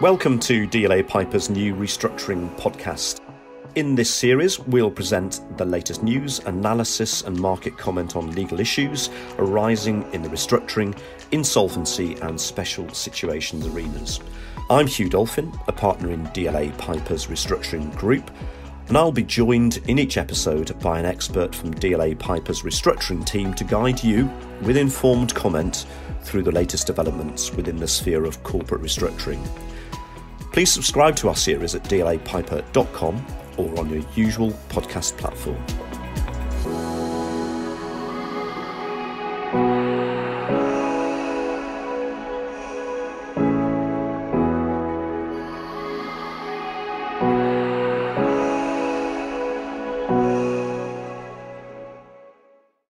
Welcome to DLA Piper's new restructuring podcast. In this series, we'll present the latest news, analysis, and market comment on legal issues arising in the restructuring, insolvency, and special situations arenas. I'm Hugh Dolphin, a partner in DLA Piper's restructuring group, and I'll be joined in each episode by an expert from DLA Piper's restructuring team to guide you with informed comment through the latest developments within the sphere of corporate restructuring. Please subscribe to our series at dlapiper.com or on your usual podcast platform.